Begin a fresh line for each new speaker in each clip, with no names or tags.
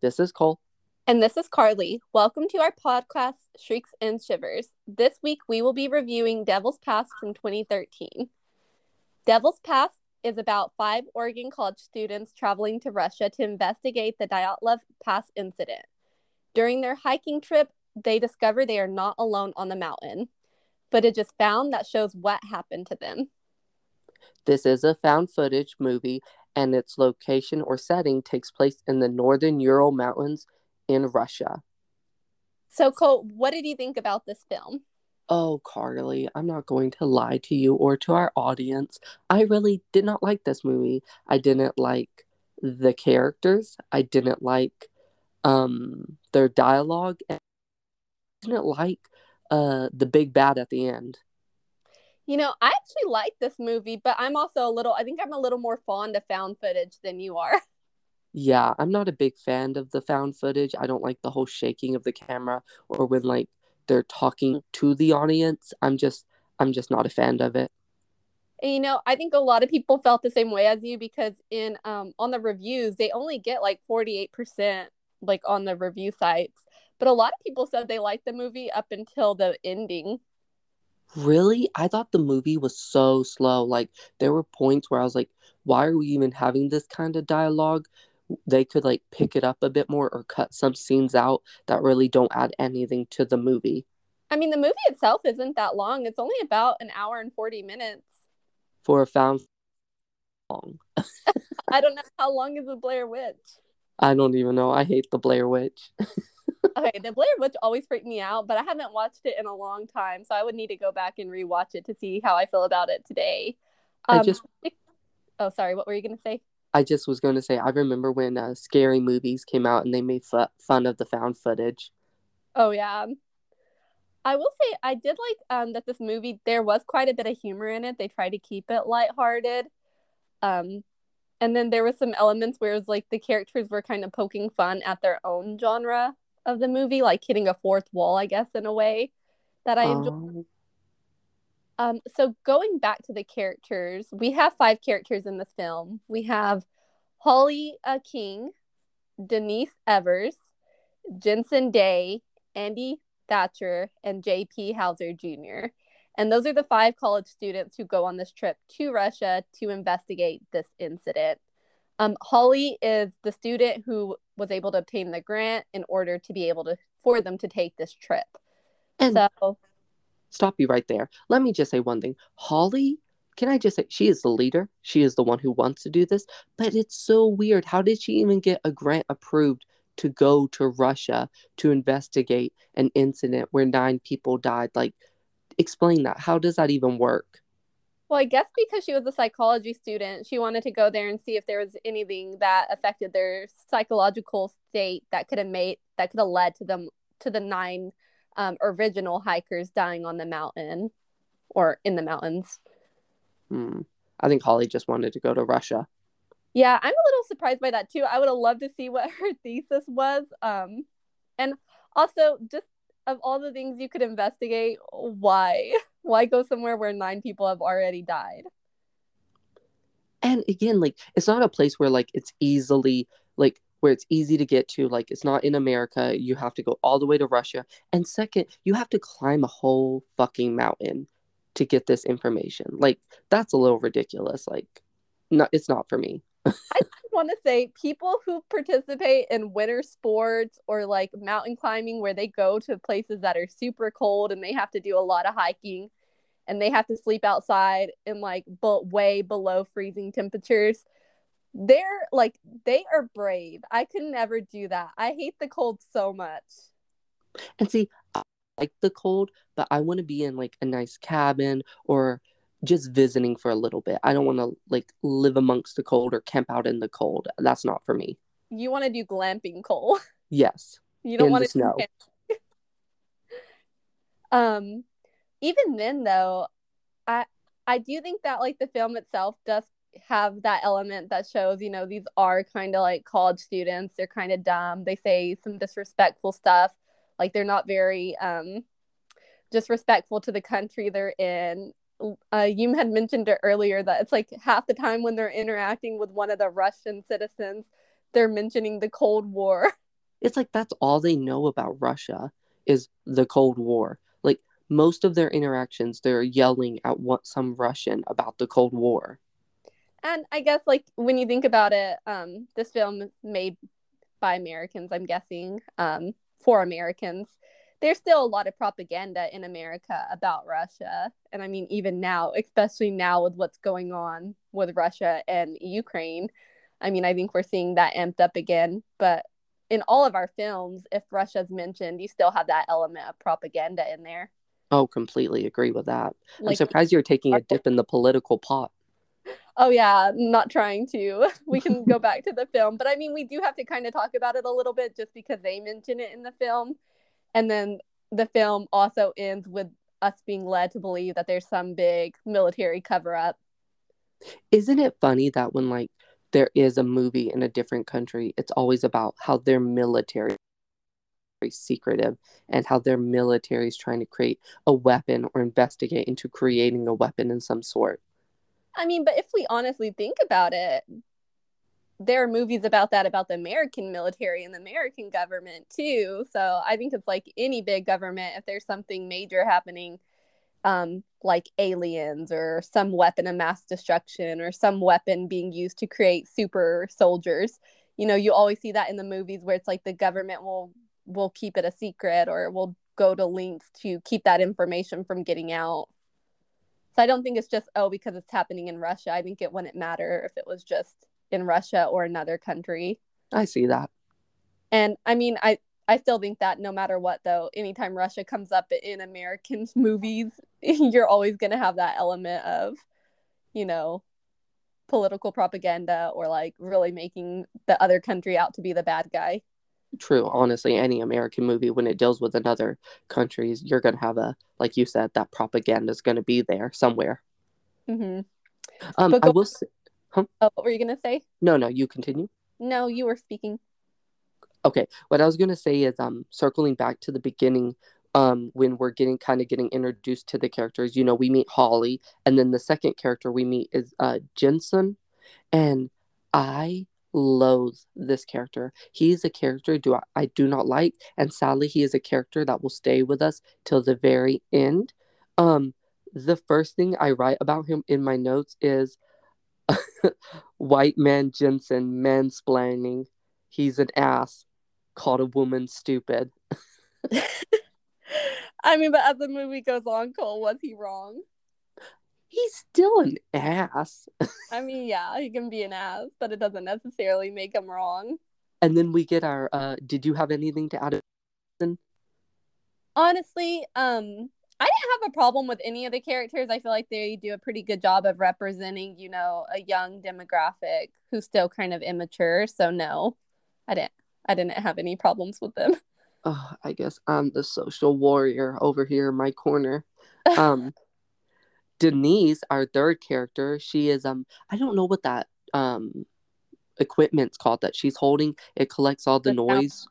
this is Cole.
And this is Carly. Welcome to our podcast, Shrieks and Shivers. This week we will be reviewing Devil's Pass from 2013. Devil's Pass is about five Oregon college students traveling to Russia to investigate the Dyatlov Pass incident. During their hiking trip, they discover they are not alone on the mountain. Footage is found that shows what happened to them.
This is a found footage movie, and its location or setting takes place in the northern Ural Mountains in Russia.
So, Cole, what did you think about this film?
Oh, Carly, I'm not going to lie to you or to our audience. I really did not like this movie. I didn't like the characters. I didn't like um their dialogue. I didn't like uh the big bad at the end.
You know, I actually like this movie, but I'm also a little I think I'm a little more fond of found footage than you are.
Yeah, I'm not a big fan of the found footage. I don't like the whole shaking of the camera or when like they're talking to the audience. I'm just I'm just not a fan of it.
And, you know, I think a lot of people felt the same way as you because in um on the reviews they only get like 48% like on the review sites. But a lot of people said they liked the movie up until the ending.
Really? I thought the movie was so slow. Like there were points where I was like, why are we even having this kind of dialogue? they could like pick it up a bit more or cut some scenes out that really don't add anything to the movie.
I mean, the movie itself isn't that long. It's only about an hour and 40 minutes.
For a found long.
I don't know how long is the Blair Witch.
I don't even know. I hate the Blair Witch.
okay, the Blair Witch always freaked me out, but I haven't watched it in a long time, so I would need to go back and rewatch it to see how I feel about it today. Um, I just. Oh, sorry. What were you gonna say?
I just was going to say, I remember when uh, scary movies came out and they made f- fun of the found footage.
Oh yeah, I will say I did like um that this movie there was quite a bit of humor in it. They tried to keep it lighthearted, um, and then there was some elements where it was like the characters were kind of poking fun at their own genre of the movie, like hitting a fourth wall, I guess, in a way that I enjoyed. Um... Um, so going back to the characters, we have five characters in this film. We have Holly uh, King, Denise Evers, Jensen Day, Andy Thatcher, and J.P. Hauser Jr. And those are the five college students who go on this trip to Russia to investigate this incident. Um, Holly is the student who was able to obtain the grant in order to be able to for them to take this trip.
And so stop you right there. Let me just say one thing. Holly, can I just say she is the leader? She is the one who wants to do this, but it's so weird. How did she even get a grant approved to go to Russia to investigate an incident where nine people died? Like explain that. How does that even work?
Well, I guess because she was a psychology student, she wanted to go there and see if there was anything that affected their psychological state that could have made that could have led to them to the nine um, original hikers dying on the mountain or in the mountains.
Hmm. I think Holly just wanted to go to Russia.
Yeah, I'm a little surprised by that too. I would have loved to see what her thesis was. Um, and also, just of all the things you could investigate, why? Why go somewhere where nine people have already died?
And again, like, it's not a place where, like, it's easily, like, where it's easy to get to. Like it's not in America. You have to go all the way to Russia. And second, you have to climb a whole fucking mountain to get this information. Like that's a little ridiculous. Like not it's not for me.
I want to say people who participate in winter sports or like mountain climbing where they go to places that are super cold and they have to do a lot of hiking and they have to sleep outside in like but way below freezing temperatures they're like they are brave. I could never do that. I hate the cold so much.
And see, I like the cold, but I want to be in like a nice cabin or just visiting for a little bit. I don't want to like live amongst the cold or camp out in the cold. That's not for me.
You want to do glamping, Cole?
Yes.
You don't want to snow. um, even then though, I I do think that like the film itself does have that element that shows, you know, these are kind of like college students. They're kind of dumb. They say some disrespectful stuff. Like they're not very um disrespectful to the country they're in. Uh, you had mentioned it earlier that it's like half the time when they're interacting with one of the Russian citizens, they're mentioning the Cold War.
it's like that's all they know about Russia is the Cold War. Like most of their interactions, they're yelling at what some Russian about the Cold War.
And I guess like when you think about it, um, this film is made by Americans, I'm guessing, um, for Americans. There's still a lot of propaganda in America about Russia. And I mean, even now, especially now with what's going on with Russia and Ukraine, I mean, I think we're seeing that amped up again. But in all of our films, if Russia's mentioned, you still have that element of propaganda in there.
Oh, completely agree with that. Like, I'm surprised you're taking a dip in the political pot.
Oh yeah, not trying to. We can go back to the film, but I mean, we do have to kind of talk about it a little bit just because they mention it in the film, and then the film also ends with us being led to believe that there's some big military cover up.
Isn't it funny that when like there is a movie in a different country, it's always about how their military is secretive and how their military is trying to create a weapon or investigate into creating a weapon in some sort.
I mean, but if we honestly think about it, there are movies about that about the American military and the American government too. So I think it's like any big government, if there's something major happening, um, like aliens or some weapon of mass destruction or some weapon being used to create super soldiers. You know, you always see that in the movies where it's like the government will will keep it a secret or will go to lengths to keep that information from getting out. So I don't think it's just oh because it's happening in Russia. I think it wouldn't matter if it was just in Russia or another country.
I see that.
And I mean, I I still think that no matter what, though, anytime Russia comes up in American movies, you're always going to have that element of, you know, political propaganda or like really making the other country out to be the bad guy.
True. Honestly, any American movie, when it deals with another countries, you're going to have a, like you said, that propaganda is going to be there somewhere.
Mm-hmm.
Um, I will say,
huh? Oh, what were you going to say?
No, no, you continue.
No, you were speaking
okay what i was going to say is um circling back to the beginning um when we're getting kind of getting introduced to the characters you know we meet holly and then the second character we meet is uh jensen and i loathe this character he is a character do I, I do not like and sadly he is a character that will stay with us till the very end um the first thing i write about him in my notes is white man jensen mansplaining he's an ass called a woman stupid.
I mean, but as the movie goes on, Cole, was he wrong?
He's still an ass.
I mean, yeah, he can be an ass, but it doesn't necessarily make him wrong.
And then we get our uh did you have anything to add?
Honestly, um I didn't have a problem with any of the characters. I feel like they do a pretty good job of representing, you know, a young demographic who's still kind of immature. So no, I didn't. I didn't have any problems with them.
Oh, I guess I'm the social warrior over here in my corner. Um, Denise, our third character, she is um I don't know what that um equipment's called that she's holding. It collects all the, the noise. Sound.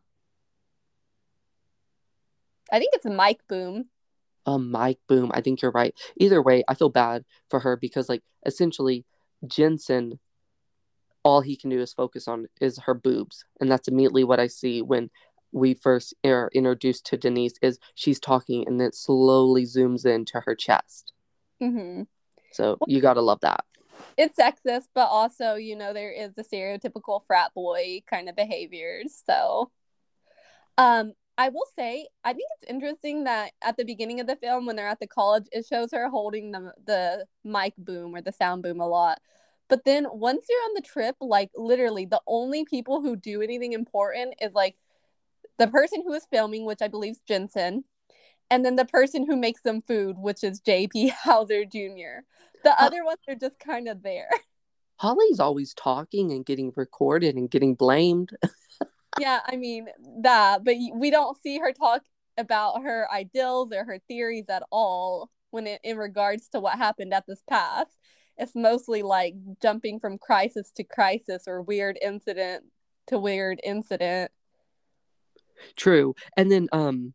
I think it's a mic boom.
A mic boom. I think you're right. Either way, I feel bad for her because like essentially Jensen all he can do is focus on is her boobs and that's immediately what i see when we first are introduced to denise is she's talking and then slowly zooms into her chest
mm-hmm.
so you gotta love that
it's sexist but also you know there is the stereotypical frat boy kind of behaviors so um i will say i think it's interesting that at the beginning of the film when they're at the college it shows her holding the the mic boom or the sound boom a lot but then once you're on the trip, like literally the only people who do anything important is like the person who is filming, which I believe is Jensen, and then the person who makes them food, which is JP Hauser Jr. The other ones are just kind of there.
Holly's always talking and getting recorded and getting blamed.
yeah, I mean that, but we don't see her talk about her ideals or her theories at all when it in regards to what happened at this past it's mostly like jumping from crisis to crisis or weird incident to weird incident.
True. And then um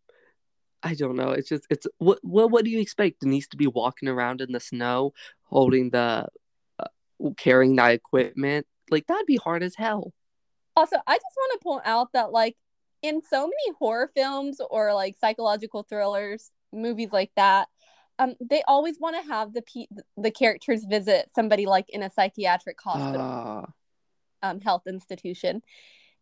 I don't know. It's just it's what what what do you expect? Denise to be walking around in the snow holding the uh, carrying that equipment? Like that'd be hard as hell.
Also, I just want to point out that like in so many horror films or like psychological thrillers, movies like that, um, they always want to have the pe- the characters visit somebody like in a psychiatric hospital,
Ah,
um, health institution.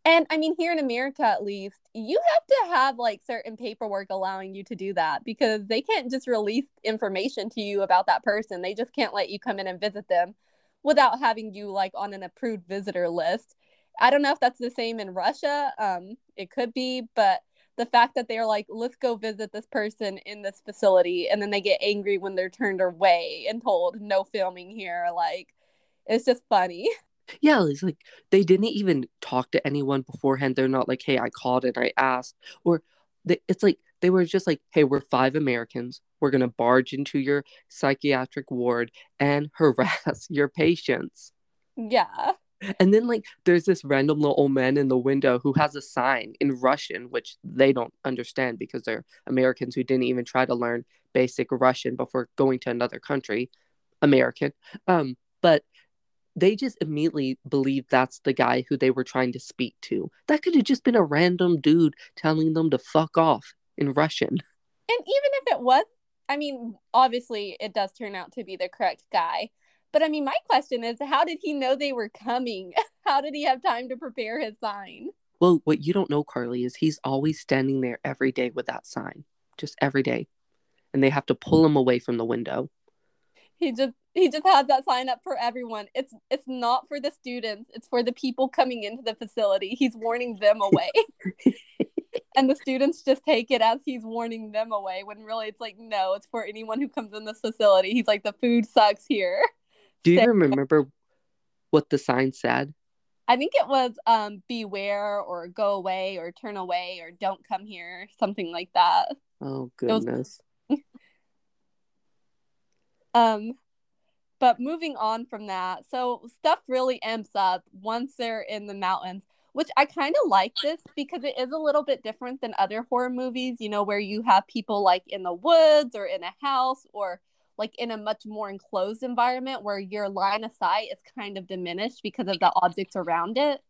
And I mean, here in America, at least, you have to have like certain paperwork allowing you to do that because they can't just release information to you about that person. They just can't let you come in and visit them without having you like on an approved visitor list. I don't know if that's the same in Russia. Um, it could be, but the fact that they're like, let's go visit this person in this facility, and then they get angry when they're turned away and told no filming here, like, it's just funny.
yeah, it's like they didn't even talk to anyone beforehand. They're not like, hey, I called and I asked, or they, it's like they were just like, hey, we're five Americans. We're gonna barge into your psychiatric ward and harass your patients.
Yeah.
And then like there's this random little old man in the window who has a sign in Russian, which they don't understand because they're Americans who didn't even try to learn basic Russian before going to another country. American. Um, but they just immediately believe that's the guy who they were trying to speak to. That could have just been a random dude telling them to fuck off in Russian.
And even if it was, I mean, obviously it does turn out to be the correct guy. But I mean, my question is how did he know they were coming? How did he have time to prepare his sign?
Well, what you don't know, Carly, is he's always standing there every day with that sign, just every day. And they have to pull him away from the window.
He just he just has that sign up for everyone. It's it's not for the students, it's for the people coming into the facility. He's warning them away. and the students just take it as he's warning them away when really it's like no, it's for anyone who comes in this facility. He's like the food sucks here.
Do you
Stay-
remember what the sign said?
I think it was um beware or go away or turn away or don't come here, something like that.
Oh,
was-
goodness.
Um but moving on from that, so stuff really amps up once they're in the mountains, which I kind of like this because it is a little bit different than other horror movies, you know, where you have people like in the woods or in a house or like in a much more enclosed environment where your line of sight is kind of diminished because of the objects around it.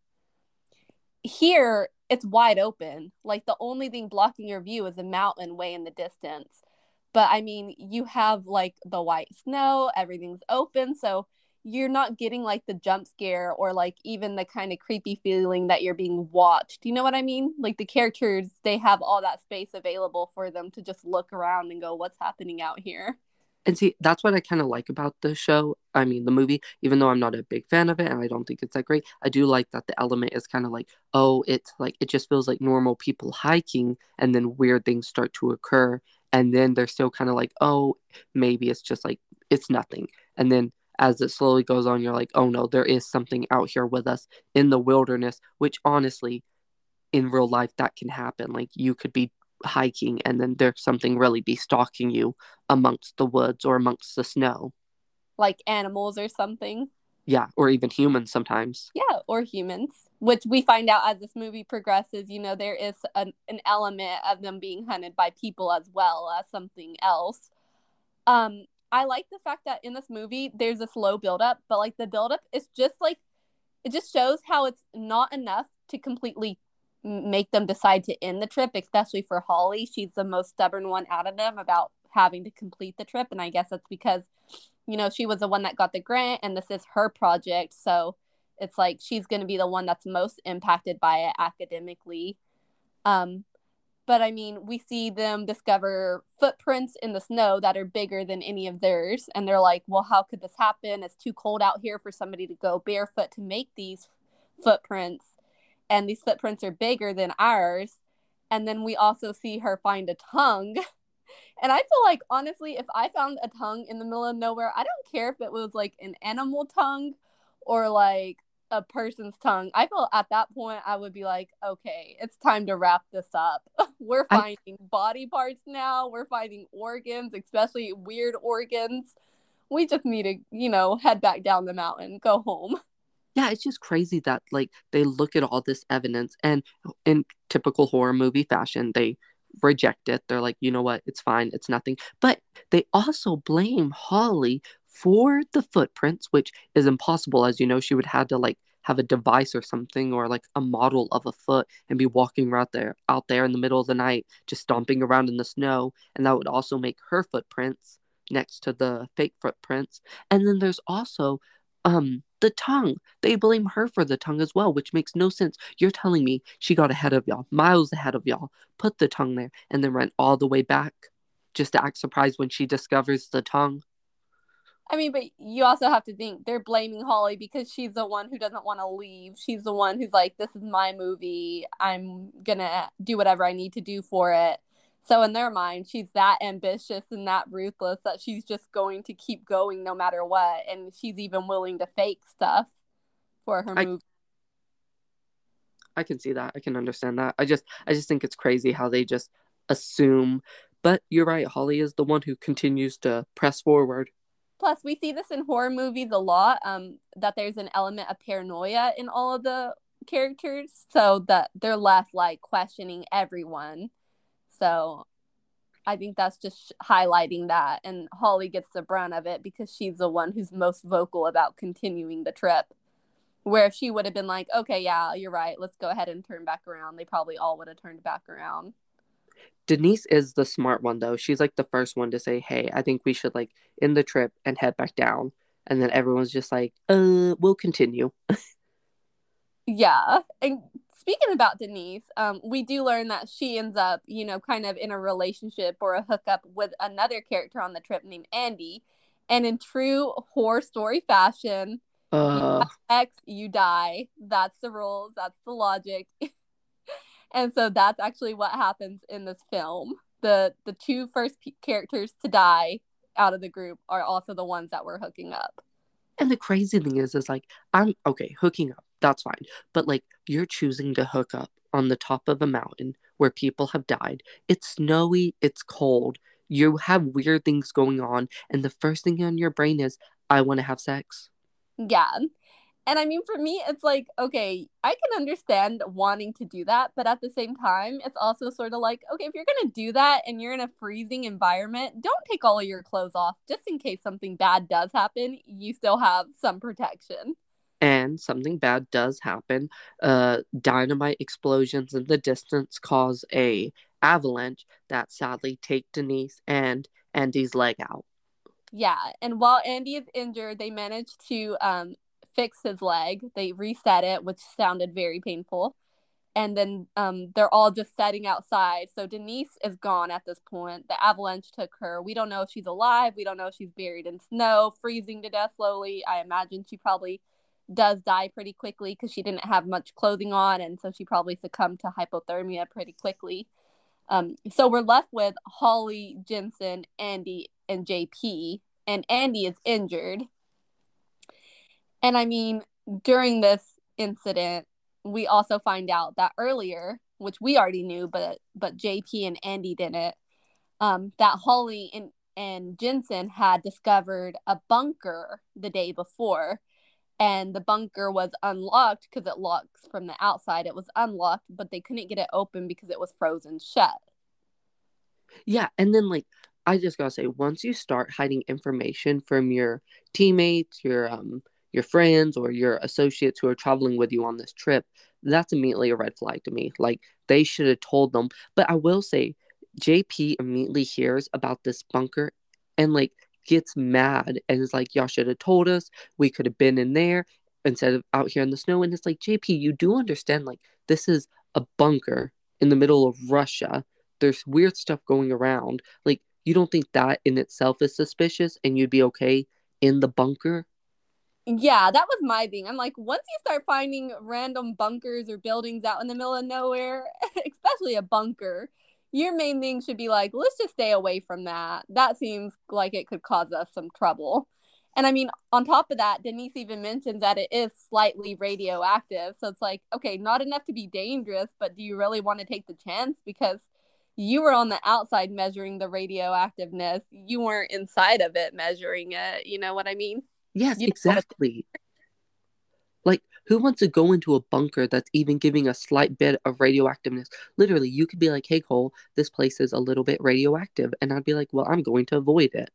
Here, it's wide open. Like the only thing blocking your view is a mountain way in the distance. But I mean, you have like the white snow, everything's open. So you're not getting like the jump scare or like even the kind of creepy feeling that you're being watched. You know what I mean? Like the characters, they have all that space available for them to just look around and go, what's happening out here?
And see, that's what I kind of like about the show. I mean, the movie, even though I'm not a big fan of it and I don't think it's that great, I do like that the element is kind of like, oh, it's like, it just feels like normal people hiking and then weird things start to occur. And then they're still kind of like, oh, maybe it's just like, it's nothing. And then as it slowly goes on, you're like, oh no, there is something out here with us in the wilderness, which honestly, in real life, that can happen. Like, you could be hiking and then there's something really be stalking you amongst the woods or amongst the snow.
Like animals or something.
Yeah, or even humans sometimes.
Yeah, or humans, which we find out as this movie progresses, you know, there is an, an element of them being hunted by people as well as something else. Um, I like the fact that in this movie there's a slow buildup, but like the buildup is just like it just shows how it's not enough to completely make them decide to end the trip, especially for Holly. She's the most stubborn one out of them about having to complete the trip, and I guess that's because you know she was the one that got the grant, and this is her project, so it's like she's going to be the one that's most impacted by it academically. Um, but I mean, we see them discover footprints in the snow that are bigger than any of theirs. And they're like, well, how could this happen? It's too cold out here for somebody to go barefoot to make these footprints. And these footprints are bigger than ours. And then we also see her find a tongue. And I feel like, honestly, if I found a tongue in the middle of nowhere, I don't care if it was like an animal tongue or like a person's tongue. I feel at that point I would be like, okay, it's time to wrap this up. We're
I-
finding body parts now. We're finding organs, especially weird organs. We just need to, you know, head back down the mountain, go home.
Yeah, it's just crazy that like they look at all this evidence and in typical horror movie fashion, they reject it. They're like, you know what, it's fine, it's nothing. But they also blame Holly for the footprints, which is impossible. As you know, she would have to like have a device or something or like a model of a foot and be walking right there out there in the middle of the night just stomping around in the snow and that would also make her footprints next to the fake footprints and then there's also um the tongue they blame her for the tongue as well which makes no sense you're telling me she got ahead of y'all miles ahead of y'all put the tongue there and then ran all the way back just to act surprised when she discovers the tongue
I mean, but you also have to think they're blaming Holly because she's the one who doesn't want to leave. She's the one who's like, this is my movie. I'm going to do whatever I need to do for it. So, in their mind, she's that ambitious and that ruthless that she's just going to keep going no matter what. And she's even willing to fake stuff for her
I,
movie.
I can see that. I can understand that. I just, I just think it's crazy how they just assume. But you're right. Holly is the one who continues to press forward.
Plus, we see this in horror movies a lot. Um, that there's an element of paranoia in all of the characters, so that they're left like questioning everyone. So, I think that's just highlighting that, and Holly gets the brunt of it because she's the one who's most vocal about continuing the trip. Where if she would have been like, "Okay, yeah, you're right. Let's go ahead and turn back around," they probably all would have turned back around.
Denise is the smart one though. She's like the first one to say, "Hey, I think we should like end the trip and head back down." And then everyone's just like, "Uh, we'll continue."
yeah. And speaking about Denise, um, we do learn that she ends up, you know, kind of in a relationship or a hookup with another character on the trip named Andy. And in true horror story fashion,
uh...
you X, you die. That's the rules. That's the logic. and so that's actually what happens in this film the the two first p- characters to die out of the group are also the ones that were hooking up
and the crazy thing is is like i'm okay hooking up that's fine. But like you're choosing to hook up on the top of a mountain where people have died. It's snowy it's cold. You have weird things going on and the first thing on your brain is i want to have sex.
Yeah. And I mean, for me, it's like, okay, I can understand wanting to do that, but at the same time, it's also sort of like, okay, if you're going to do that and you're in a freezing environment, don't take all of your clothes off. Just in case something bad does happen. You still have some protection.
And something bad does happen. Uh, dynamite explosions in the distance cause a avalanche that sadly take Denise and Andy's leg out.
Yeah, and while Andy is injured, they manage to um, fix his leg. They reset it, which sounded very painful. And then um, they're all just setting outside. So Denise is gone at this point. The avalanche took her. We don't know if she's alive. We don't know if she's buried in snow, freezing to death slowly. I imagine she probably does die pretty quickly because she didn't have much clothing on. And so she probably succumbed to hypothermia pretty quickly. Um, so we're left with Holly, Jensen, Andy, and JP. And Andy is injured. And I mean, during this incident, we also find out that earlier, which we already knew, but but JP and Andy didn't, um, that Holly and and Jensen had discovered a bunker the day before, and the bunker was unlocked because it locks from the outside. It was unlocked, but they couldn't get it open because it was frozen shut.
Yeah, and then like I just gotta say, once you start hiding information from your teammates, your um your friends or your associates who are traveling with you on this trip, that's immediately a red flag to me. Like they should have told them. But I will say, JP immediately hears about this bunker and like gets mad and is like, Y'all should have told us. We could have been in there instead of out here in the snow. And it's like, JP, you do understand, like, this is a bunker in the middle of Russia. There's weird stuff going around. Like, you don't think that in itself is suspicious and you'd be okay in the bunker?
yeah, that was my thing. I'm like, once you start finding random bunkers or buildings out in the middle of nowhere, especially a bunker, your main thing should be like, let's just stay away from that. That seems like it could cause us some trouble. And I mean, on top of that, Denise even mentions that it is slightly radioactive. So it's like, okay, not enough to be dangerous, but do you really want to take the chance? Because you were on the outside measuring the radioactiveness, you weren't inside of it measuring it. You know what I mean?
Yes, you exactly. Who wants to go into a bunker that's even giving a slight bit of radioactiveness? Literally, you could be like, hey, Cole, this place is a little bit radioactive. And I'd be like, well, I'm going to avoid it.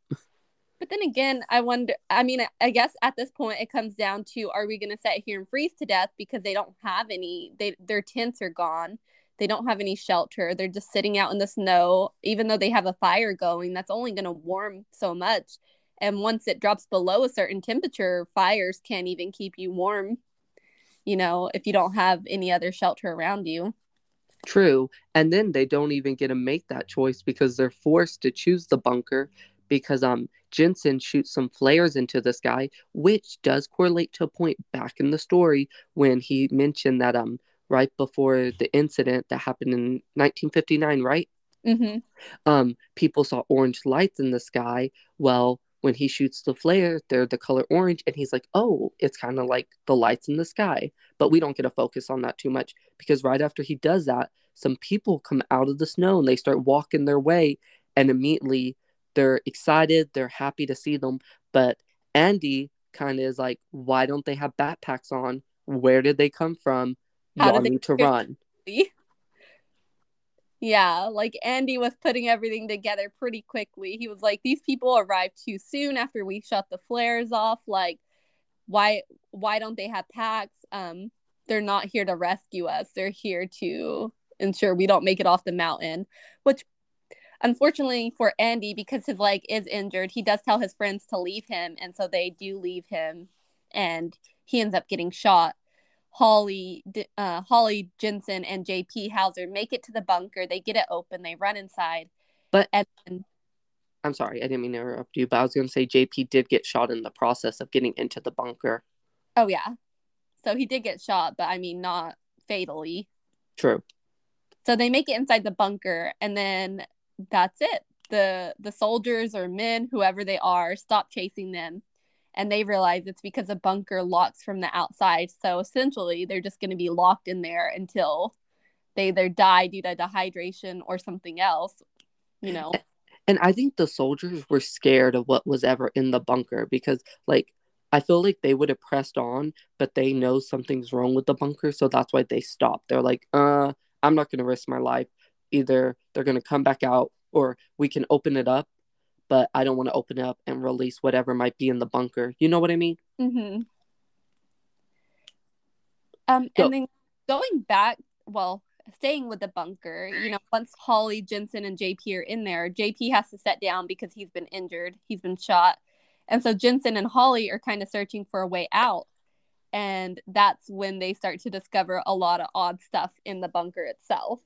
But then again, I wonder. I mean, I guess at this point it comes down to: Are we going to sit here and freeze to death because they don't have any? They their tents are gone. They don't have any shelter. They're just sitting out in the snow. Even though they have a fire going, that's only going to warm so much. And once it drops below a certain temperature, fires can't even keep you warm. You know, if you don't have any other shelter around you.
True. And then they don't even get to make that choice because they're forced to choose the bunker because um Jensen shoots some flares into the sky, which does correlate to a point back in the story when he mentioned that um right before the incident that happened in 1959, right?
Mm-hmm.
Um, people saw orange lights in the sky. Well, when he shoots the flare, they're the color orange, and he's like, "Oh, it's kind of like the lights in the sky." But we don't get a focus on that too much because right after he does that, some people come out of the snow and they start walking their way, and immediately they're excited, they're happy to see them. But Andy kind of is like, why don't they have backpacks on? Where did they come from?
How
Y'all need to run.
Yeah, like Andy was putting everything together pretty quickly. He was like, "These people arrived too soon after we shut the flares off. Like, why why don't they have packs? Um, they're not here to rescue us. They're here to ensure we don't make it off the mountain." Which, unfortunately for Andy, because his leg is injured, he does tell his friends to leave him, and so they do leave him, and he ends up getting shot. Holly, uh, Holly Jensen, and JP Hauser make it to the bunker. They get it open. They run inside.
But-
and then,
I'm sorry, I didn't mean to interrupt you, but I was going to say JP did get shot in the process of getting into the bunker.
oh yeah, so he did get shot, but I mean not fatally.
True.
So they make it inside the bunker, and then that's it. the The soldiers or men, whoever they are, stop chasing them, and they realize it's because the bunker locks from the outside. So essentially, they're just going to be locked in there until they either die due to dehydration or something else. You know.
And I think the soldiers were scared of what was ever in the bunker because, like, I feel like they would have pressed on, but they know something's wrong with the bunker, so that's why they stopped. They're like, uh, I'm not going to risk my life. Either they're going to come back out or we can open it up, but I don't want to open up and release whatever might be in the bunker. You know what I mean?
Mm-hmm. Um,
So-
and then going back, well, staying with the bunker, you know, once Holly, Jensen, and JP are in there, JP has to sit down because he's been injured, he's been shot, and so Jensen and Holly are kind of searching for a way out, and that's when they start to discover a lot of odd stuff in the bunker itself.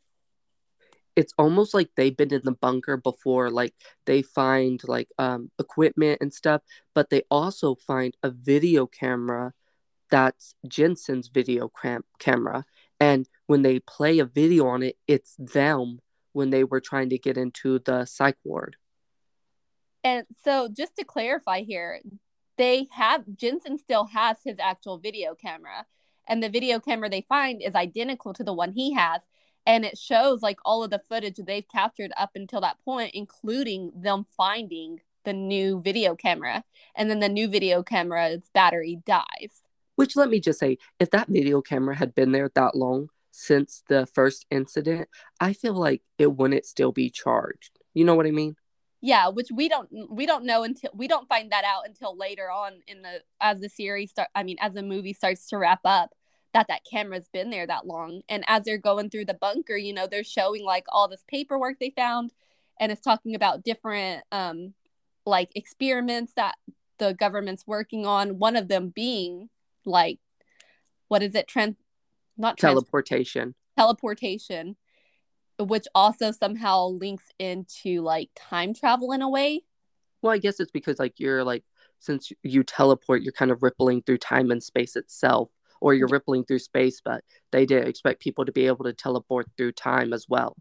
It's almost like they've been in the bunker before. Like they find like um equipment and stuff, but they also find a video camera that's Jensen's video cam- camera. And when they play a video on it, it's them when they were trying to get into the psych ward.
And so, just to clarify here, they have Jensen still has his actual video camera, and the video camera they find is identical to the one he has, and it shows like all of the footage they've captured up until that point, including them finding the new video camera, and then the new video camera's battery dies.
Which let me just say, if that video camera had been there that long since the first incident, I feel like it wouldn't still be charged. You know what I mean?
Yeah, which we don't we don't know until we don't find that out until later on in the as the series start. I mean, as the movie starts to wrap up, that that camera's been there that long. And as they're going through the bunker, you know, they're showing like all this paperwork they found, and it's talking about different um like experiments that the government's working on. One of them being like, what is it? Trans not trans-
Teleportation.
teleportation, which also somehow links into like time travel in a way.
Well, I guess it's because like you're like since you teleport, you're kind of rippling through time and space itself, or you're rippling through space, but they did expect people to be able to teleport through time as well.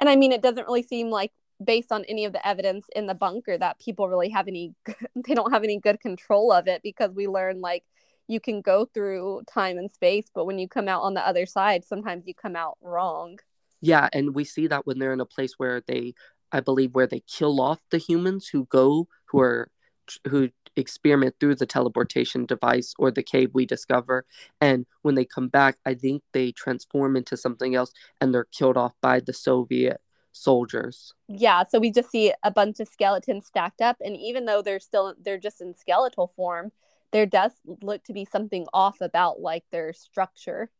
And I mean, it doesn't really seem like based on any of the evidence in the bunker that people really have any they don't have any good control of it because we learn like you can go through time and space but when you come out on the other side sometimes you come out wrong
Yeah, and we see that when they're in a place where they, I believe, where they kill off the humans who go, who are, who experiment through the teleportation device or the cave we discover. And when they come back, I think they transform into something else and they're killed off by the Soviet soldiers.
Yeah, so we just see a bunch of skeletons stacked up, and even though they're still they're just in skeletal form, there does look to be something off about like their structure.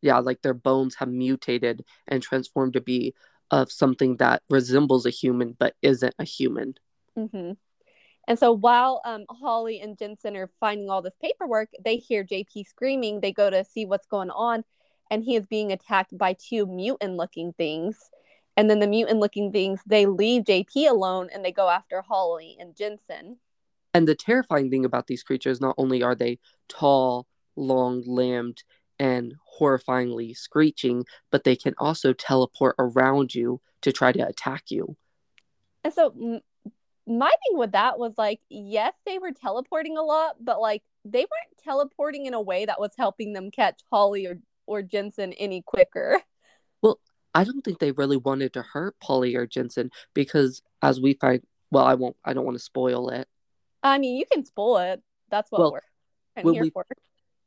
Yeah, like their bones have mutated and transformed to be of something that resembles a human but isn't a human.
Mm-hmm. And so while um, Holly and Jensen are finding all this paperwork, they hear JP screaming. They go to see what's going on, and he is being attacked by two mutant looking things. And then the mutant looking things, they leave JP alone and they go after Holly and Jensen.
And the terrifying thing about these creatures, not only are they tall, long limbed, and horrifyingly screeching, but they can also teleport around you to try to attack you.
And so my thing with that was like, yes, they were teleporting a lot, but like they weren't teleporting in a way that was helping them catch Holly or, or Jensen any quicker.
Well, I don't think they really wanted to hurt Polly or Jensen because as we find well, I won't I don't want to spoil it.
I mean you can spoil it. That's what well, we're I'm here we, for.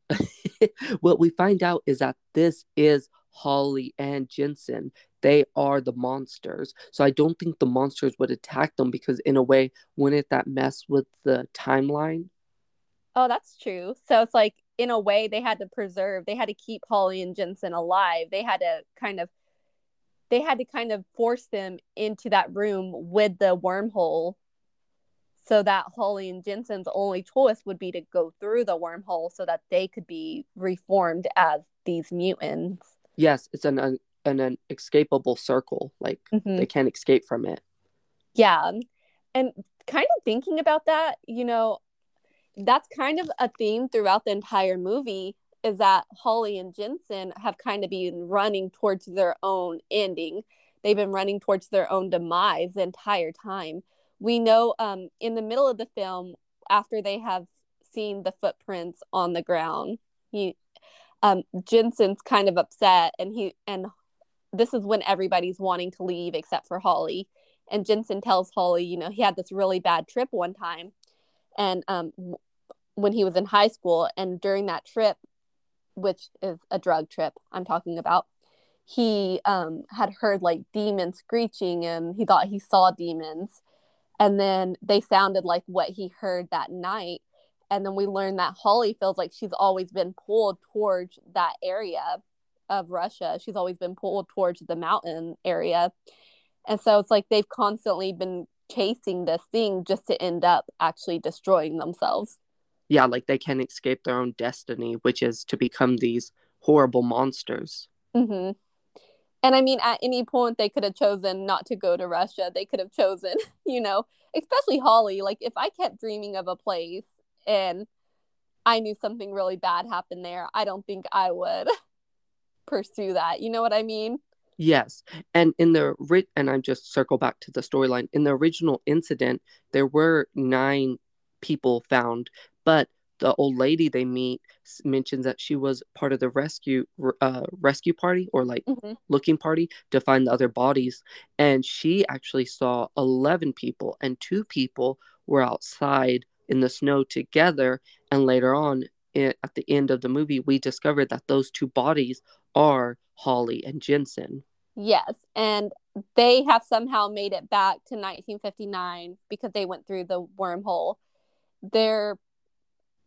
what we find out is that this is Holly and Jensen. They are the monsters. So I don't think the monsters would attack them because, in a way, wouldn't that mess with the timeline?
Oh, that's true. So it's like, in a way, they had to preserve, they had to keep Holly and Jensen alive. They had to kind of, they had to kind of force them into that room with the wormhole so that Holly and Jensen's only choice would be to go through the wormhole so that they could be reformed as these mutants.
Yes, it's an an, an escapable circle. Like mm-hmm. they can't escape from it.
Yeah. And kind of thinking about that, you know, that's kind of a theme throughout the entire movie is that Holly and Jensen have kind of been running towards their own ending. They've been running towards their own demise the entire time we know um, in the middle of the film after they have seen the footprints on the ground he um, jensen's kind of upset and he and this is when everybody's wanting to leave except for holly. And jensen tells holly you know he had this really bad trip one time. And um, when he was in high school and during that trip which is a drug trip i'm talking about he um, had heard like demons screeching and he thought he saw demons. And then they sounded like what he heard that night. And then we learned that holly feels like she's always been pulled towards that area of russia she's always been pulled towards the mountain area and so it's like they've constantly been chasing this thing just to end up actually destroying themselves
yeah like they can escape their own destiny which is to become these horrible monsters
mm-hmm. And I mean, at any point, they could have chosen not to go to Russia. They could have chosen, you know, especially Holly. Like, if I kept dreaming of a place and I knew something really bad happened there, I don't think I would pursue that. You know what I mean?
Yes. And in the writ, and I'm just circle back to the storyline. In the original incident, there were nine people found, but the old lady they meet mentions that she was part of the rescue uh, rescue party or like mm-hmm. looking party to find the other bodies and she actually saw 11 people and two people were outside in the snow together and later on at the end of the movie we discovered that those two bodies are holly and jensen
yes and they have somehow made it back to 1959 because they went through the wormhole they're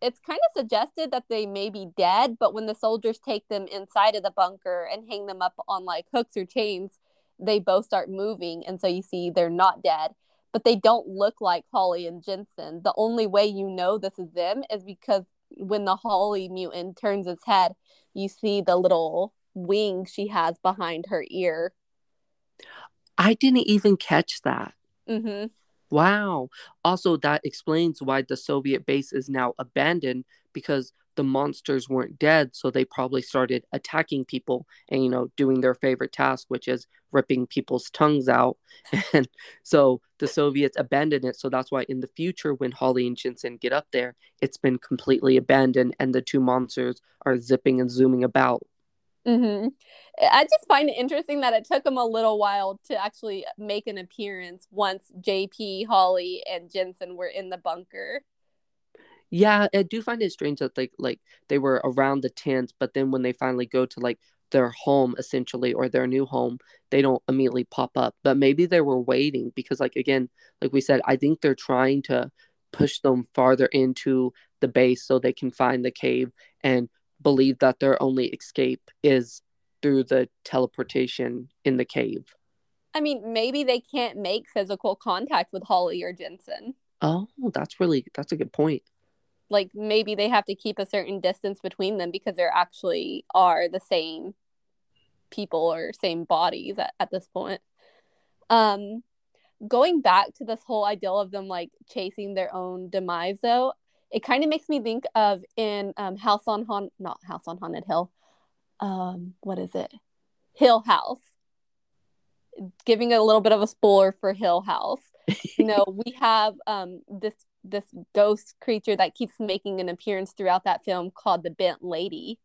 it's kind of suggested that they may be dead, but when the soldiers take them inside of the bunker and hang them up on like hooks or chains, they both start moving. And so you see they're not dead, but they don't look like Holly and Jensen. The only way you know this is them is because when the Holly mutant turns its head, you see the little wing she has behind her ear.
I didn't even catch that.
Mm-hmm.
Wow. Also, that explains why the Soviet base is now abandoned because the monsters weren't dead. So they probably started attacking people and, you know, doing their favorite task, which is ripping people's tongues out. And so the Soviets abandoned it. So that's why in the future, when Holly and Jensen get up there, it's been completely abandoned and the two monsters are zipping and zooming about.
Mm-hmm. I just find it interesting that it took them a little while to actually make an appearance once JP, Holly, and Jensen were in the bunker.
Yeah, I do find it strange that like like they were around the tent, but then when they finally go to like their home essentially or their new home, they don't immediately pop up. But maybe they were waiting because, like, again, like we said, I think they're trying to push them farther into the base so they can find the cave and believe that their only escape is through the teleportation in the cave.
I mean, maybe they can't make physical contact with Holly or Jensen.
Oh, that's really that's a good point.
Like maybe they have to keep a certain distance between them because they're actually are the same people or same bodies at, at this point. Um going back to this whole ideal of them like chasing their own demise though, it kind of makes me think of in um, House on Haunted, not House on Haunted Hill. Um, what is it? Hill House. Giving a little bit of a spoiler for Hill House. you know, we have um this this ghost creature that keeps making an appearance throughout that film called the Bent Lady.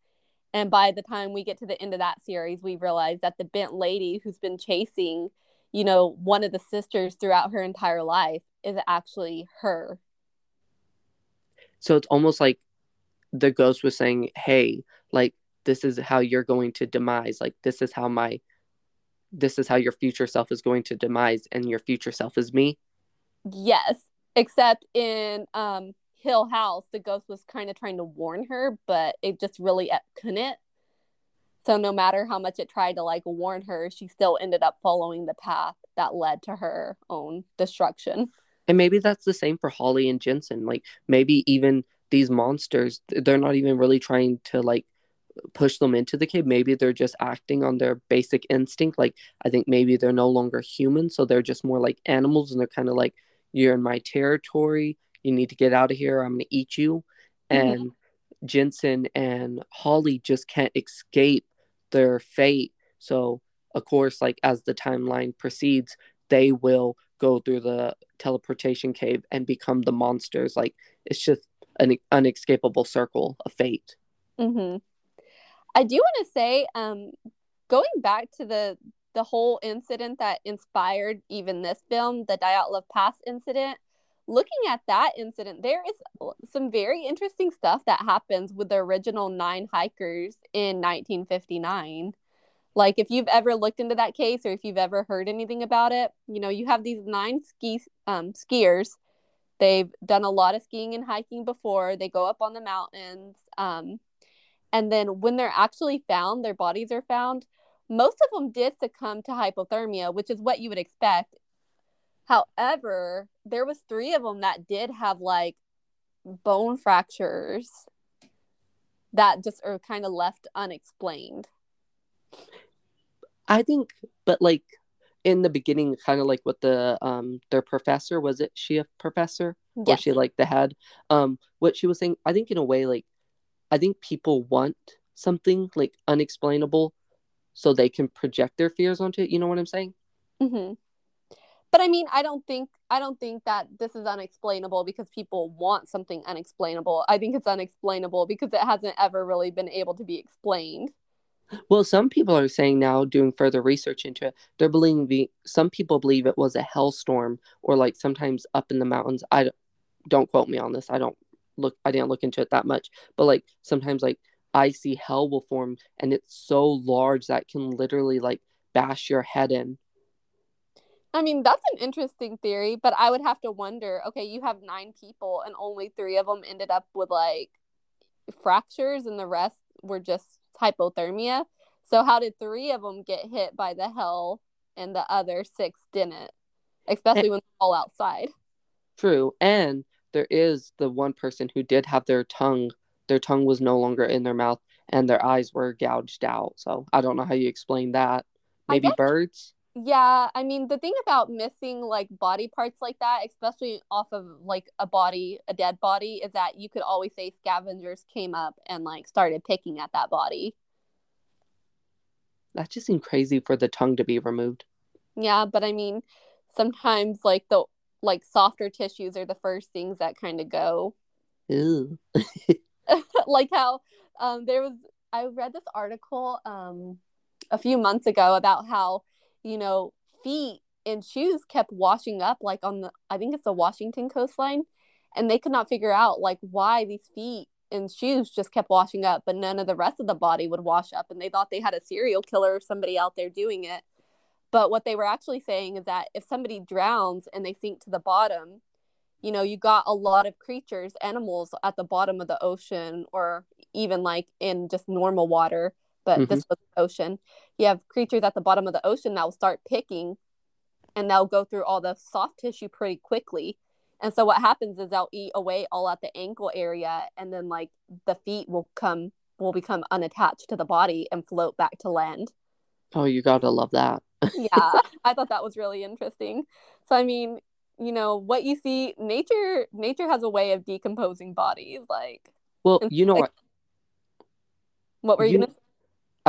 And by the time we get to the end of that series, we realize that the Bent Lady who's been chasing, you know, one of the sisters throughout her entire life is actually her
so it's almost like the ghost was saying, "Hey, like this is how you're going to demise. Like this is how my this is how your future self is going to demise and your future self is me."
Yes, except in um Hill House, the ghost was kind of trying to warn her, but it just really couldn't. So no matter how much it tried to like warn her, she still ended up following the path that led to her own destruction.
And maybe that's the same for Holly and Jensen. Like maybe even these monsters, they're not even really trying to like push them into the cave. Maybe they're just acting on their basic instinct. Like I think maybe they're no longer human, so they're just more like animals and they're kind of like, You're in my territory, you need to get out of here, I'm gonna eat you. Mm-hmm. And Jensen and Holly just can't escape their fate. So of course, like as the timeline proceeds, they will go through the teleportation cave and become the monsters. Like it's just an unescapable circle of fate.
Mm-hmm. I do want to say, um, going back to the the whole incident that inspired even this film, the Dyatlov Pass incident. Looking at that incident, there is some very interesting stuff that happens with the original nine hikers in 1959. Like if you've ever looked into that case or if you've ever heard anything about it, you know, you have these nine ski um, skiers. They've done a lot of skiing and hiking before. They go up on the mountains. Um, and then when they're actually found, their bodies are found. Most of them did succumb to hypothermia, which is what you would expect. However, there was three of them that did have like bone fractures that just are kind of left unexplained.
I think, but like in the beginning, kind of like what the um their professor was it she a professor yes. or she like the head um what she was saying I think in a way like I think people want something like unexplainable so they can project their fears onto it. You know what I'm saying?
Mm-hmm. But I mean, I don't think I don't think that this is unexplainable because people want something unexplainable. I think it's unexplainable because it hasn't ever really been able to be explained.
Well, some people are saying now, doing further research into it, they're believing the, some people believe it was a hellstorm or like sometimes up in the mountains. I don't quote me on this. I don't look. I didn't look into it that much, but like sometimes like icy hell will form and it's so large that can literally like bash your head in.
I mean, that's an interesting theory, but I would have to wonder. Okay, you have nine people, and only three of them ended up with like fractures, and the rest were just hypothermia. So how did three of them get hit by the hell and the other six didn't? Especially and, when they're all outside.
True. And there is the one person who did have their tongue, their tongue was no longer in their mouth and their eyes were gouged out. So I don't know how you explain that. Maybe birds?
Yeah, I mean the thing about missing like body parts like that, especially off of like a body, a dead body, is that you could always say scavengers came up and like started picking at that body.
That just seemed crazy for the tongue to be removed.
Yeah, but I mean, sometimes like the like softer tissues are the first things that kind of go. Like how um there was I read this article um a few months ago about how you know, feet and shoes kept washing up like on the I think it's the Washington coastline and they could not figure out like why these feet and shoes just kept washing up, but none of the rest of the body would wash up. And they thought they had a serial killer or somebody out there doing it. But what they were actually saying is that if somebody drowns and they sink to the bottom, you know, you got a lot of creatures, animals at the bottom of the ocean or even like in just normal water, but mm-hmm. this was the ocean. You have creatures at the bottom of the ocean that will start picking and they'll go through all the soft tissue pretty quickly. And so what happens is they'll eat away all at the ankle area and then like the feet will come will become unattached to the body and float back to land.
Oh, you gotta love that.
yeah, I thought that was really interesting. So I mean, you know, what you see, nature nature has a way of decomposing bodies. Like,
well, you know
like,
what?
What were you, you gonna? Say?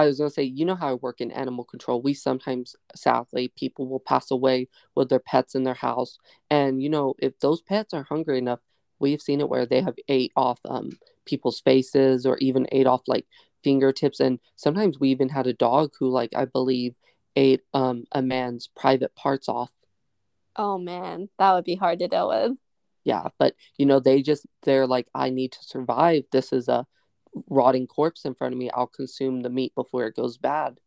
I was gonna say, you know how I work in animal control. We sometimes, sadly, people will pass away with their pets in their house, and you know, if those pets are hungry enough, we've seen it where they have ate off um people's faces or even ate off like fingertips, and sometimes we even had a dog who, like, I believe, ate um a man's private parts off
Oh man, that would be hard to deal with.
Yeah, but you know, they just they're like, I need to survive. This is a rotting corpse in front of me. I'll consume the meat before it goes bad.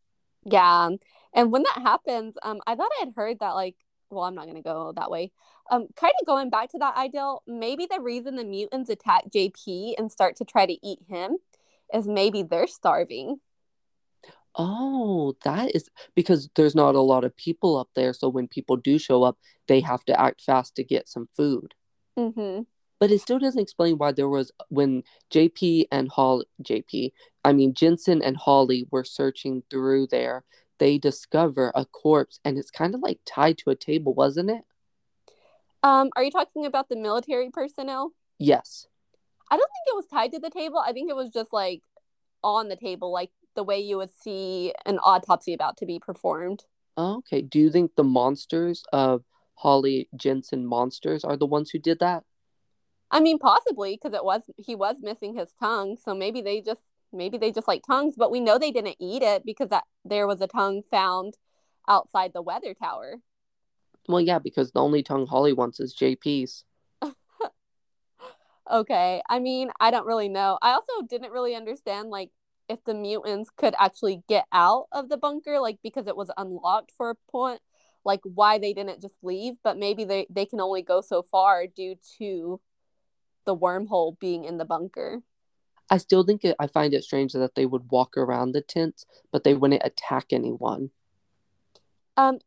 Yeah. And when that happens, um, I thought I had heard that like well, I'm not gonna go that way. Um, kind of going back to that ideal, maybe the reason the mutants attack JP and start to try to eat him is maybe they're starving.
Oh, that is because there's not a lot of people up there. So when people do show up, they have to act fast to get some food.
Mm-hmm.
But it still doesn't explain why there was when JP and Hall JP, I mean Jensen and Holly were searching through there. They discover a corpse, and it's kind of like tied to a table, wasn't it?
Um, are you talking about the military personnel?
Yes.
I don't think it was tied to the table. I think it was just like on the table, like the way you would see an autopsy about to be performed.
Okay. Do you think the monsters of Holly Jensen monsters are the ones who did that?
I mean, possibly because it was he was missing his tongue, so maybe they just maybe they just like tongues, but we know they didn't eat it because that there was a tongue found outside the weather tower.
Well, yeah, because the only tongue Holly wants is JP's.
okay. I mean, I don't really know. I also didn't really understand like if the mutants could actually get out of the bunker, like because it was unlocked for a point, like why they didn't just leave, but maybe they, they can only go so far due to the wormhole being in the bunker.
I still think it, I find it strange that they would walk around the tents, but they wouldn't attack anyone.
Um,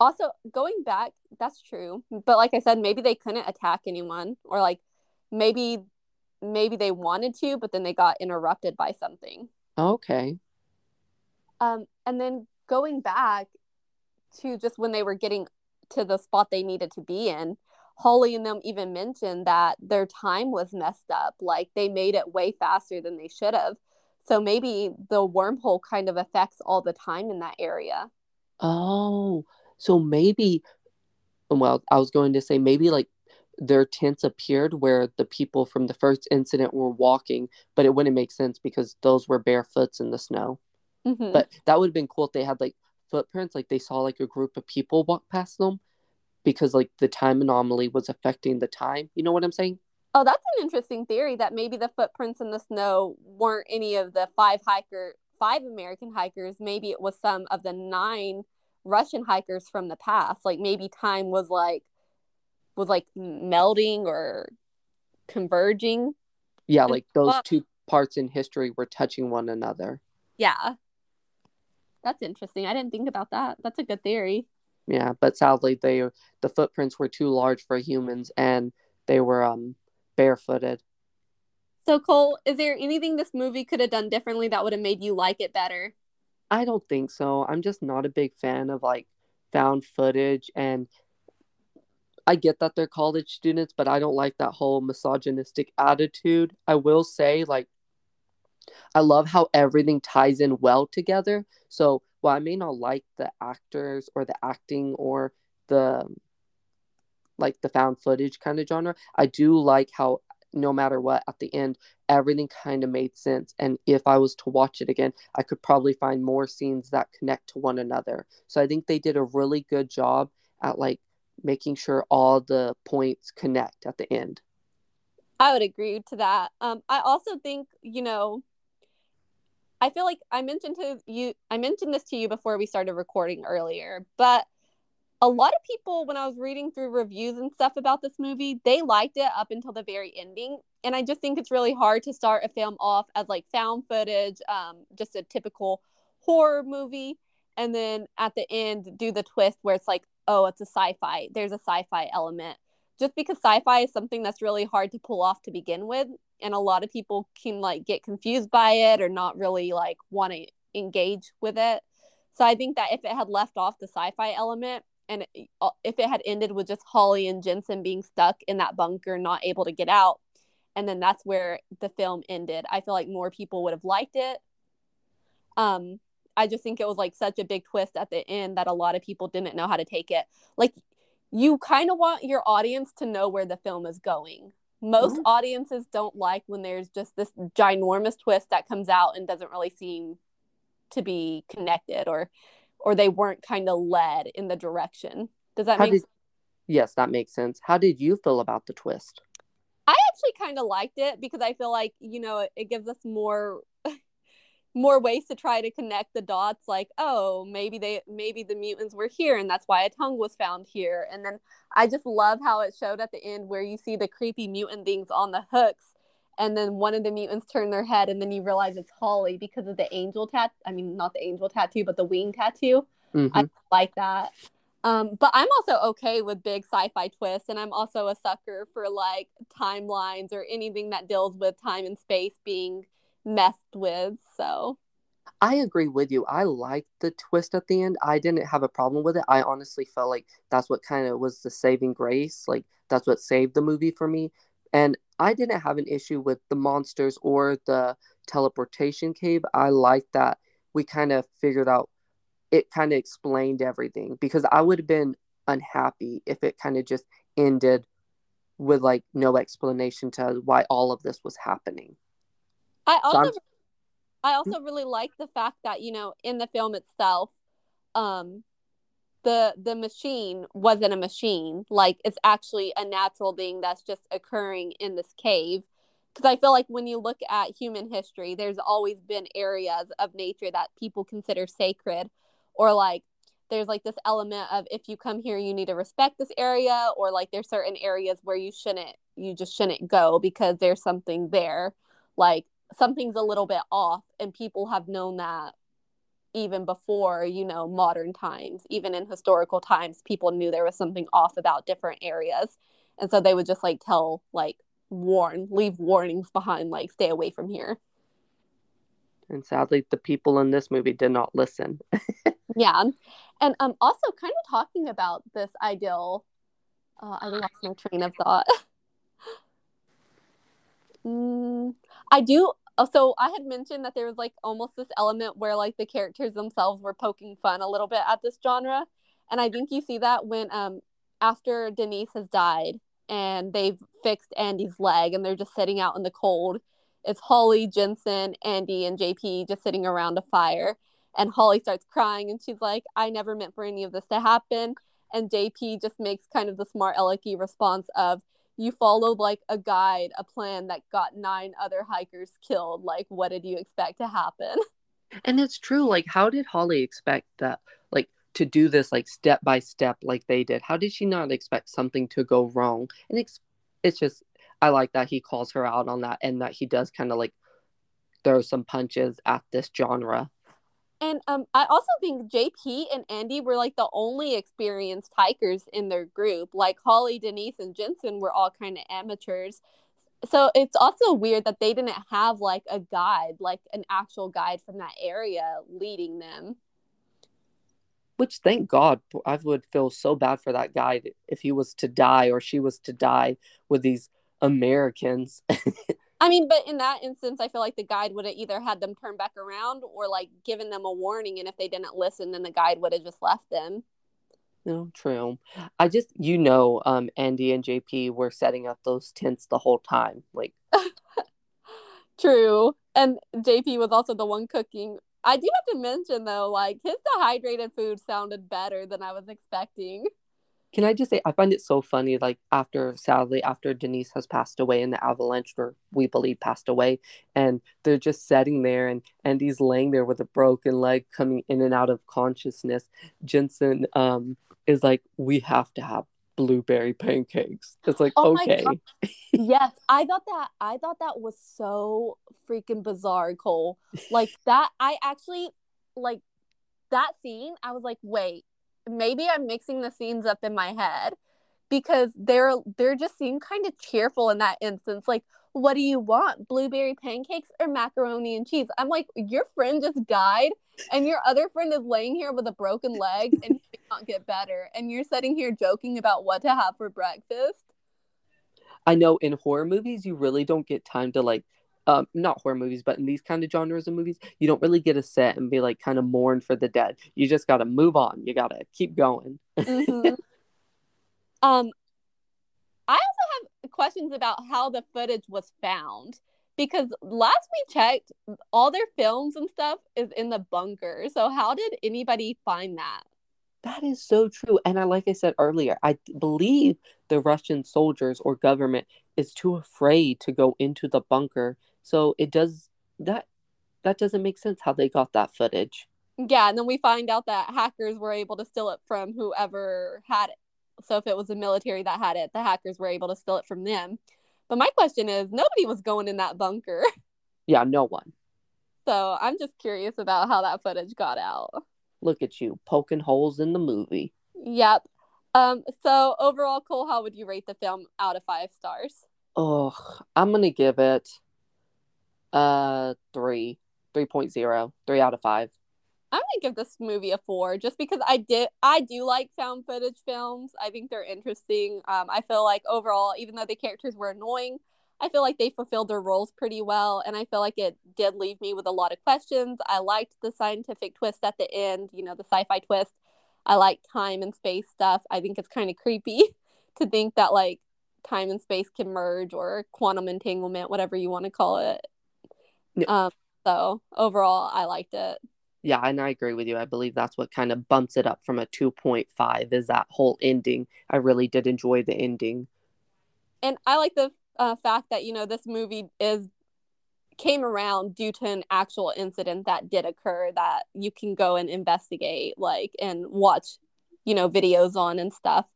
also going back, that's true. But like I said, maybe they couldn't attack anyone, or like maybe maybe they wanted to, but then they got interrupted by something.
Okay.
Um, and then going back to just when they were getting to the spot they needed to be in, Holly and them even mentioned that their time was messed up. Like they made it way faster than they should have. So maybe the wormhole kind of affects all the time in that area.
Oh, so maybe, well, I was going to say maybe like their tents appeared where the people from the first incident were walking, but it wouldn't make sense because those were barefoots in the snow.
Mm-hmm.
But that would have been cool if they had like footprints, like they saw like a group of people walk past them because like the time anomaly was affecting the time. You know what I'm saying?
Oh, that's an interesting theory that maybe the footprints in the snow weren't any of the five hiker five American hikers. Maybe it was some of the nine Russian hikers from the past. Like maybe time was like was like melding or converging.
Yeah, like those two parts in history were touching one another.
Yeah. That's interesting. I didn't think about that. That's a good theory.
Yeah, but sadly they the footprints were too large for humans and they were um barefooted.
So Cole, is there anything this movie could have done differently that would have made you like it better?
I don't think so. I'm just not a big fan of like found footage and I get that they're college students, but I don't like that whole misogynistic attitude. I will say, like, I love how everything ties in well together. So, while I may not like the actors or the acting or the like the found footage kind of genre, I do like how no matter what at the end everything kind of made sense and if i was to watch it again i could probably find more scenes that connect to one another so i think they did a really good job at like making sure all the points connect at the end.
I would agree to that. Um, I also think you know, I feel like I mentioned to you, I mentioned this to you before we started recording earlier, but a lot of people when I was reading through reviews and stuff about this movie, they liked it up until the very ending. And I just think it's really hard to start a film off as like found footage, um, just a typical horror movie, and then at the end do the twist where it's like, oh, it's a sci-fi. There's a sci-fi element. Just because sci-fi is something that's really hard to pull off to begin with, and a lot of people can like get confused by it or not really like want to engage with it. So I think that if it had left off the sci-fi element, and uh, if it had ended with just Holly and Jensen being stuck in that bunker, not able to get out, and then that's where the film ended, I feel like more people would have liked it. Um, I just think it was like such a big twist at the end that a lot of people didn't know how to take it. Like, you kind of want your audience to know where the film is going. Most mm-hmm. audiences don't like when there's just this ginormous twist that comes out and doesn't really seem to be connected or or they weren't kind of led in the direction. Does that
How
make
did, sense? Yes, that makes sense. How did you feel about the twist?
I actually kind of liked it because I feel like, you know, it, it gives us more more ways to try to connect the dots like oh maybe they maybe the mutants were here and that's why a tongue was found here and then i just love how it showed at the end where you see the creepy mutant things on the hooks and then one of the mutants turn their head and then you realize it's Holly because of the angel tat I mean not the angel tattoo but the wing tattoo. Mm-hmm. I like that. Um, but I'm also okay with big sci-fi twists and I'm also a sucker for like timelines or anything that deals with time and space being messed with. So
I agree with you. I liked the twist at the end. I didn't have a problem with it. I honestly felt like that's what kind of was the saving grace. Like that's what saved the movie for me. And I didn't have an issue with the monsters or the teleportation cave. I like that we kind of figured out it kind of explained everything because I would have been unhappy if it kind of just ended with like no explanation to why all of this was happening.
I also so I also really like the fact that, you know, in the film itself, um, the the machine wasn't a machine. Like it's actually a natural being that's just occurring in this cave. Because i feel like when you look at human history there's always been areas of nature that people consider sacred or like there's like this element of if you come here you need to respect this area or like there's certain areas where you shouldn't you just shouldn't go because there's something there. Like something's a little bit off and people have known that even before you know modern times even in historical times people knew there was something off about different areas. And so they would just like tell like warn leave warnings behind like stay away from here.
And sadly the people in this movie did not listen.
Yeah. And um also kind of talking about this ideal uh, i lost my train of thought. Mm, i do Oh, so I had mentioned that there was like almost this element where like the characters themselves were poking fun a little bit at this genre. And I think you see that when um after Denise has died and they've fixed Andy's leg and they're just sitting out in the cold. It's Holly, Jensen, Andy, and JP just sitting around a fire. And Holly starts crying and she's like, I never meant for any of this to happen. And JP just makes kind of the smart alecky response of, you followed like a guide, a plan that got nine other hikers killed. Like, what did you expect to happen?
And it's true. Like, how did Holly expect that, like, to do this, like, step by step, like they did? How did she not expect something to go wrong? And it's, it's just, I like that he calls her out on that and that he does kind of like throw some punches at this genre
and um, I also think JP and Andy were like the only experienced hikers in their group. Like Holly, Denise, and Jensen were all kind of amateurs. So it's also weird that they didn't have like a guide, like an actual guide from that area leading them.
Which, thank God, I would feel so bad for that guide if he was to die or she was to die with these Americans.
I mean, but in that instance, I feel like the guide would have either had them turn back around or like given them a warning. And if they didn't listen, then the guide would have just left them.
No, true. I just, you know, um, Andy and JP were setting up those tents the whole time. Like,
true. And JP was also the one cooking. I do have to mention though, like his dehydrated food sounded better than I was expecting.
Can I just say I find it so funny? Like after sadly after Denise has passed away in the avalanche, or we believe passed away, and they're just sitting there, and Andy's laying there with a broken leg, coming in and out of consciousness. Jensen um is like, we have to have blueberry pancakes. It's like
Oh
okay,
Yes, I thought that I thought that was so freaking bizarre, Cole. Like that I actually like that scene, I was like, wait, maybe I'm mixing the scenes up in my head because they're they're just seem kind of cheerful in that instance. Like, what do you want? Blueberry pancakes or macaroni and cheese? I'm like, your friend just died and your other friend is laying here with a broken leg and he can't get better. And you're sitting here joking about what to have for breakfast.
I know in horror movies you really don't get time to like um not horror movies but in these kind of genres of movies you don't really get a set and be like kind of mourn for the dead you just got to move on you got to keep going
Mhm. um, I also have questions about how the footage was found because last we checked, all their films and stuff is in the bunker. So how did anybody find that?
that is so true and i like i said earlier i believe the russian soldiers or government is too afraid to go into the bunker so it does that that doesn't make sense how they got that footage
Yeah, and then we find out that hackers were able to steal it from whoever had it. So if it was the military that had it, the hackers were able to steal it from them. But my question is, nobody was going in that bunker.
yeah no one
So I'm just curious about how that footage got out.
look at you poking holes in the movie
Yep. Um, so overall, Cole, how would you rate the film out of five stars?
oh i'm gonna give it uh three 3.0 three out of five
I'm gonna give this movie a four just because I did I do like found footage films. I think they're interesting. Um, I feel like overall, even though the characters were annoying, I feel like they fulfilled their roles pretty well, and I feel like it did leave me with a lot of questions. I liked the scientific twist at the end, you know, the sci-fi twist. I like time and space stuff. I think it's kind of creepy to think that like time and space can merge or quantum entanglement, whatever you want to call it.
Yeah.
Um, so overall, I liked it.
Yeah, and I agree with you. I believe that's what kind of bumps it up from a 2.5 is that whole ending. I really did enjoy the ending.
and I like the uh, fact that you know this movie is came around due to an actual incident that did occur that you can go and investigate like and watch you know videos on and stuff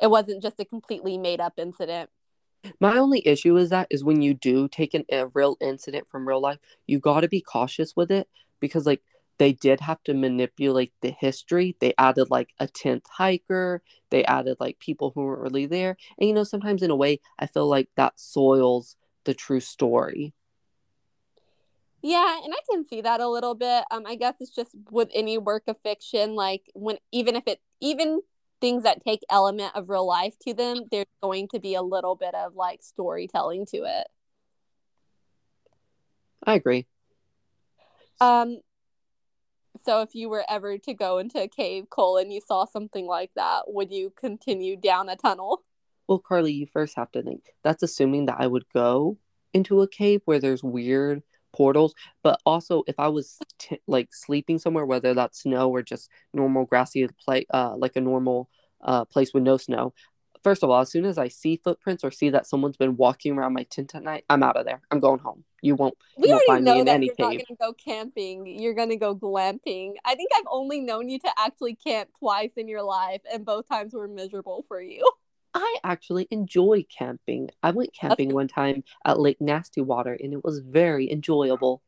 it wasn't just a completely made up incident
My only issue is that is when you do take an, a real incident from real life, you got to be cautious with it because like they did have to manipulate the history. They added like a 10th hiker, they added like people who weren't really there. And you know, sometimes in a way, I feel like that soils the true story.
yeah and i can see that a little bit um i guess it's just with any work of fiction like when even if it even things that take element of real life to them there's going to be a little bit of like storytelling to it
I agree.
Um, so if you were ever to go into a cave, Cole, and you saw something like that, would you continue down a tunnel?
Well, Carly, you first have to think that's assuming that I would go into a cave where there's weird portals. But also, if I was t- like sleeping somewhere, whether that's snow or just normal grassy play, uh, like a normal uh place with no snow. First of all, as soon as I see footprints or see that someone's been walking around my tent at night, I'm out of there. I'm going home. You won't.
We
you won't
already
find me
know
in
that
any
you're
cave.
not going to go camping. You're going to go glamping. I think I've only known you to actually camp twice in your life, and both times were miserable for you.
I actually enjoy camping. I went camping one time at Lake Nasty Water, and it was very enjoyable.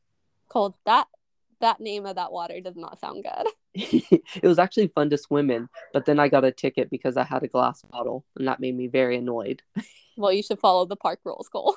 Cole, that that name of that water does not sound good.
it was actually fun to swim in, but then I got a ticket because I had a glass bottle, and that made me very annoyed.
Well, you should follow the park rules, Cole.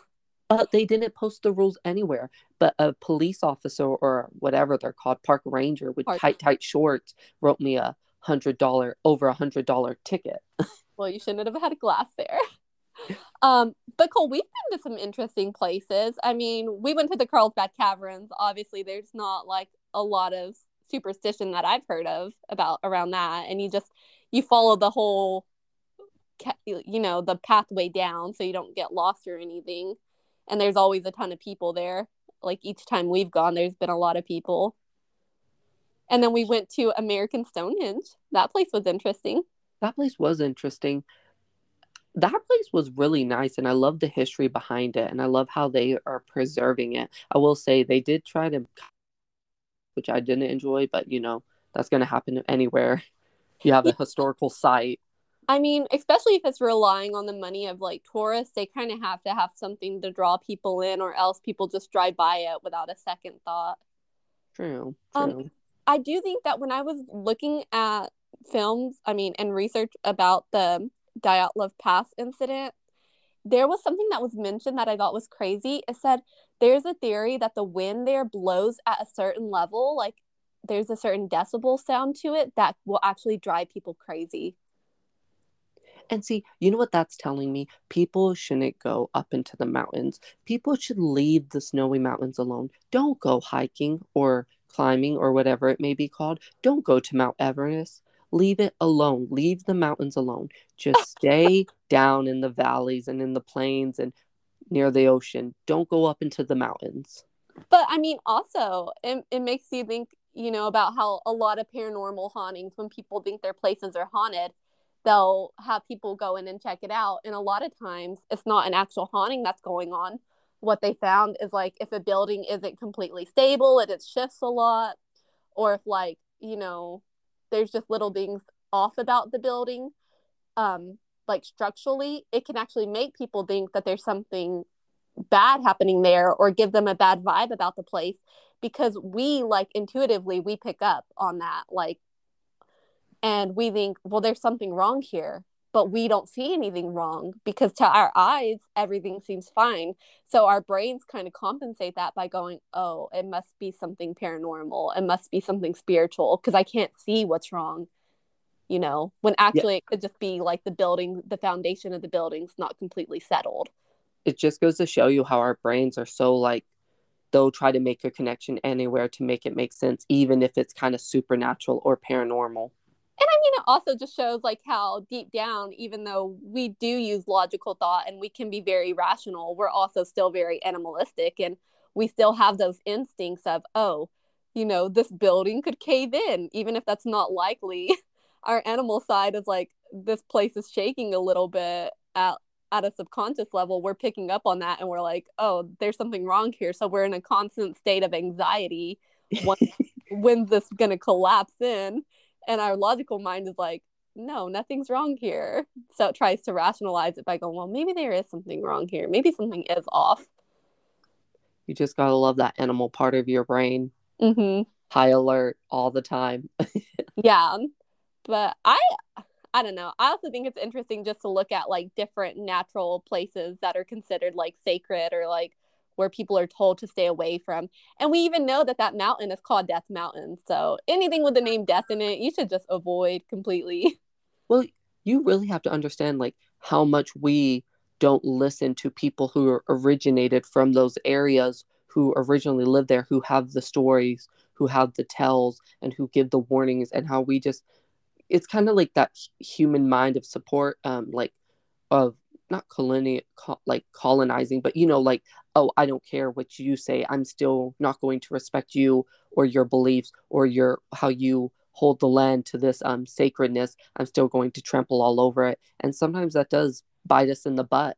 Uh, they didn't post the rules anywhere, but a police officer or whatever they're called, park ranger with
Park-
tight, tight shorts, wrote me a hundred dollar, over a hundred dollar ticket.
Well, you shouldn't have had a glass there. Um, but Cole, we've been to some interesting places. I mean, we went to the Carlsbad Caverns. Obviously, there's not like a lot of superstition that I've heard of about around that, and you just you follow the whole, you know, the pathway down so you don't get lost or anything. And there's always a ton of people there. Like each time we've gone, there's been a lot of people. And then we went to American Stonehenge. That place was interesting.
That place was interesting. That place was really nice, and I love the history behind it, and I love how they are preserving it. I will say they did try to, which I didn't enjoy, but you know that's going to happen anywhere you have a historical site.
I mean, especially if it's relying on the money of like tourists, they kind of have to have something to draw people in, or else people just drive by it without a second thought.
True.
Um, I do think that when I was looking at films, I mean, and research about the Dyatlov Pass incident, there was something that was mentioned that I thought was crazy. It said there's a theory that the wind there blows at a certain level, like there's a certain decibel sound to it that will actually drive people crazy.
And see, you know what that's telling me? People shouldn't go up into the mountains. People should leave the snowy mountains alone. Don't go hiking or climbing or whatever it may be called. Don't go to Mount Everest. Leave it alone. Leave the mountains alone. Just stay down in the valleys and in the plains and near the ocean. Don't go up into the mountains.
But I mean, also, it, it makes you think, you know, about how a lot of paranormal hauntings, when people think their places are haunted, they'll have people go in and check it out. And a lot of times it's not an actual haunting that's going on. What they found is like if a building isn't completely stable and it shifts a lot, or if like, you know, there's just little things off about the building, um, like structurally, it can actually make people think that there's something bad happening there or give them a bad vibe about the place because we like intuitively we pick up on that like and we think well there's something wrong here but we don't see anything wrong because to our eyes everything seems fine. So our brains kind of compensate that by going oh it must be something paranormal. It must be something spiritual because i can't see what's wrong you know when actually yeah. it could just be like the building the foundation of the building's not completely settled.
It just goes to show you how our brains are so like they'll try to make a connection anywhere to make it make sense even if it's kind of supernatural or paranormal
and I mean, it also just shows like how deep down, even though we do use logical thought and we can be very rational, we're also still very animalistic and we still have those instincts of, oh, you know, this building could cave in, even if that's not likely. Our animal side is like, this place is shaking a little bit at, at a subconscious level. We're picking up on that and we're like, oh, there's something wrong here. So we're in a constant state of anxiety. When, when's this going to collapse in? And our logical mind is like no nothing's wrong here. So it tries to rationalize it by going well maybe there is something wrong here. Maybe something is off.
You just gotta love that animal part of your brain.
Mm-hmm.
high alert all the time.
Yeah. But i i don't know. I also think it's interesting just to look at like different natural places that are considered like sacred or like where people are told to stay away from. And we even know that that mountain is called Death Mountain. So anything with the name death in it, you should just avoid completely.
Well, you really have to understand like how much we don't listen to people who originated from those areas who originally lived there who have the stories who have the tells and who give the warnings and how we just it's kind of like that human mind of support um like of not coloni- co- like colonizing but you know like oh i don't care what you say i'm still not going to respect you or your beliefs or your how you hold the land to this um sacredness. I'm still going to trample all over it. And sometimes that does bite us in the butt.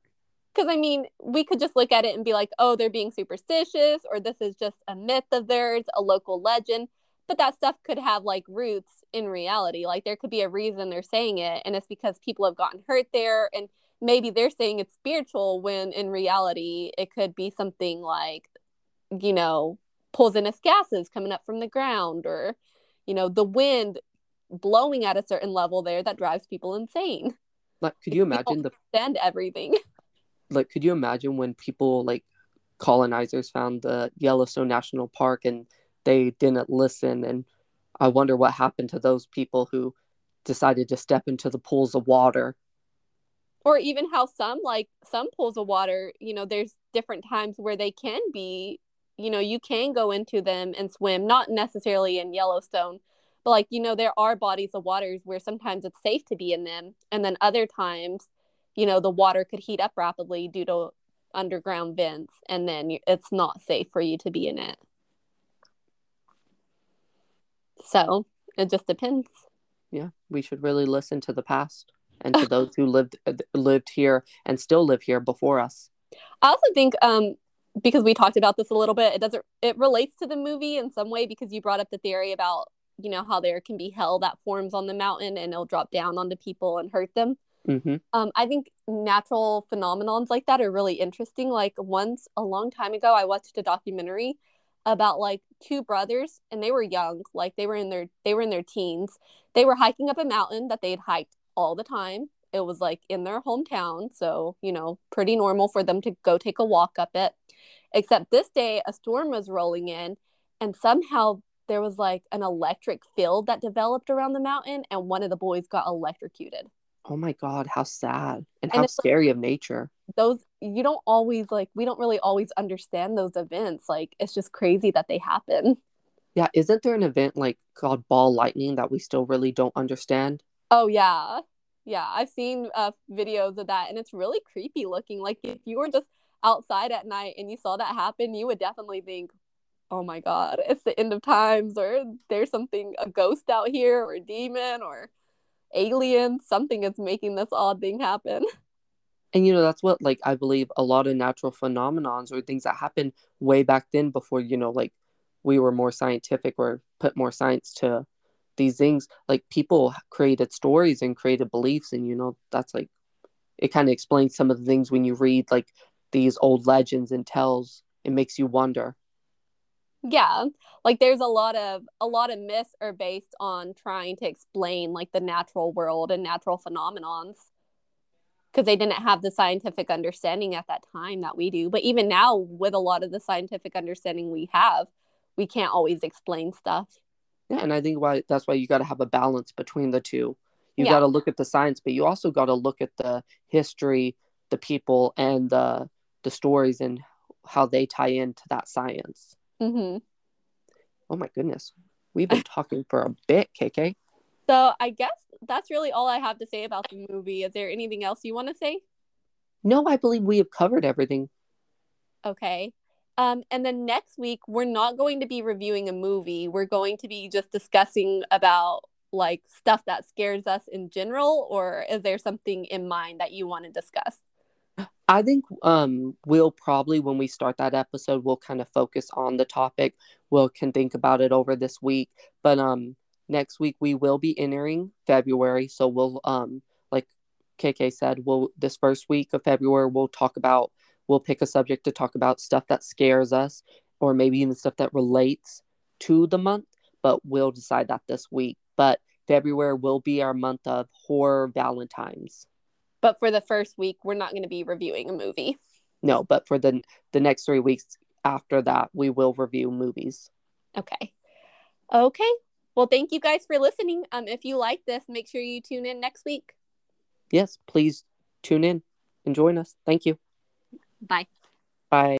Because i mean we could just look at it and be like oh they're being superstitious or this is just a myth of theirs a local legend. But that stuff could have like roots in reality. Like there could be a reason they're saying it and it's because people have gotten hurt there and maybe they're saying it's spiritual when in reality it could be something like you know poisonous gases coming up from the ground or you know the wind blowing at a certain level there that drives people insane.
Like could you imagine the
send everything.
Like could you imagine when people like colonizers found the yellowstone national park and they didn't listen? And i wonder what happened to those people who decided to step into the pools of water
or even how some like some pools of water you know there's different times where they can be you know you can go into them and swim not necessarily in yellowstone but like you know there are bodies of waters where sometimes it's safe to be in them and then other times you know the water could heat up rapidly due to underground vents and then it's not safe for you to be in it. So it just depends.
Yeah, we should really listen to the past and to those who lived uh, lived here and still live here before us.
I also think um because we talked about this a little bit, it doesn't it relates to the movie in some way because you brought up the theory about, you know, how there can be hell that forms on the mountain and it'll drop down onto people and hurt them.
Mm-hmm.
Um, I think natural phenomenons like that are really interesting. Like once a long time ago, I watched a documentary about like two brothers and they were young like they were in their they were in their teens they were hiking up a mountain that they had hiked all the time. It was like in their hometown so you know pretty normal for them to go take a walk up it. Except this day a storm was rolling in and somehow there was like an electric field that developed around the mountain and one of the boys got electrocuted.
Oh my god, how sad and
And
how
it's like-
scary of nature.
those you don't always like we don't really always understand those events. Like it's just crazy that they happen.
Yeah, isn't there an event like called ball lightning that we still really don't understand?
Oh yeah. Yeah, I've seen uh videos of that and it's really creepy looking. Like if you were just outside at night and you saw that happen, you would definitely think, "Oh my god, it's the end of times or there's something a ghost out here or a demon or alien, something is making this odd thing happen."
And you know, that's what like I believe a lot of natural phenomenons or things that happened way back then before, you know, like we were more scientific or put more science to these things. Like people created stories and created beliefs and you know, that's like it kind of explains some of the things when you read like these old legends and tells. It makes you wonder.
Yeah. Like there's a lot of a lot of myths are based on trying to explain like the natural world and natural phenomenons because they didn't have the scientific understanding at that time that we do. But even now with a lot of the scientific understanding we have, we can't always explain stuff.
Yeah, and I think why that's why you got to have a balance between the two. You
Yeah.
got to look at the science, but you also got to look at the history, the people, and the the stories and how they tie into that science.
Mm-hmm.
Oh my goodness, we've been talking for a bit, KK.
So I guess that's really all I have to say about the movie. Is there anything else you want to say?
No, I believe we have covered everything.
Okay. Um, and then next week, we're not going to be reviewing a movie. We're going to be just discussing about like stuff that scares us in general, or is there something in mind that you want to discuss?
I think um we'll probably when we start that episode we'll kind of focus on the topic. We'll can think about it over this week. But um next week we will be entering February, so we'll um like KK said, we'll this first week of February we'll talk about we'll pick a subject to talk about stuff that scares us or maybe even stuff that relates to the month, but we'll decide that this week. But February will be our month of horror Valentines.
But for the first week, we're not going to be reviewing a movie.
No, but for the the next three weeks after that, we will review movies.
Okay. Okay. Well, thank you guys for listening. Um, if you like this, make sure you tune in next week.
Yes, please tune in and join us. Thank you.
Bye.
Bye.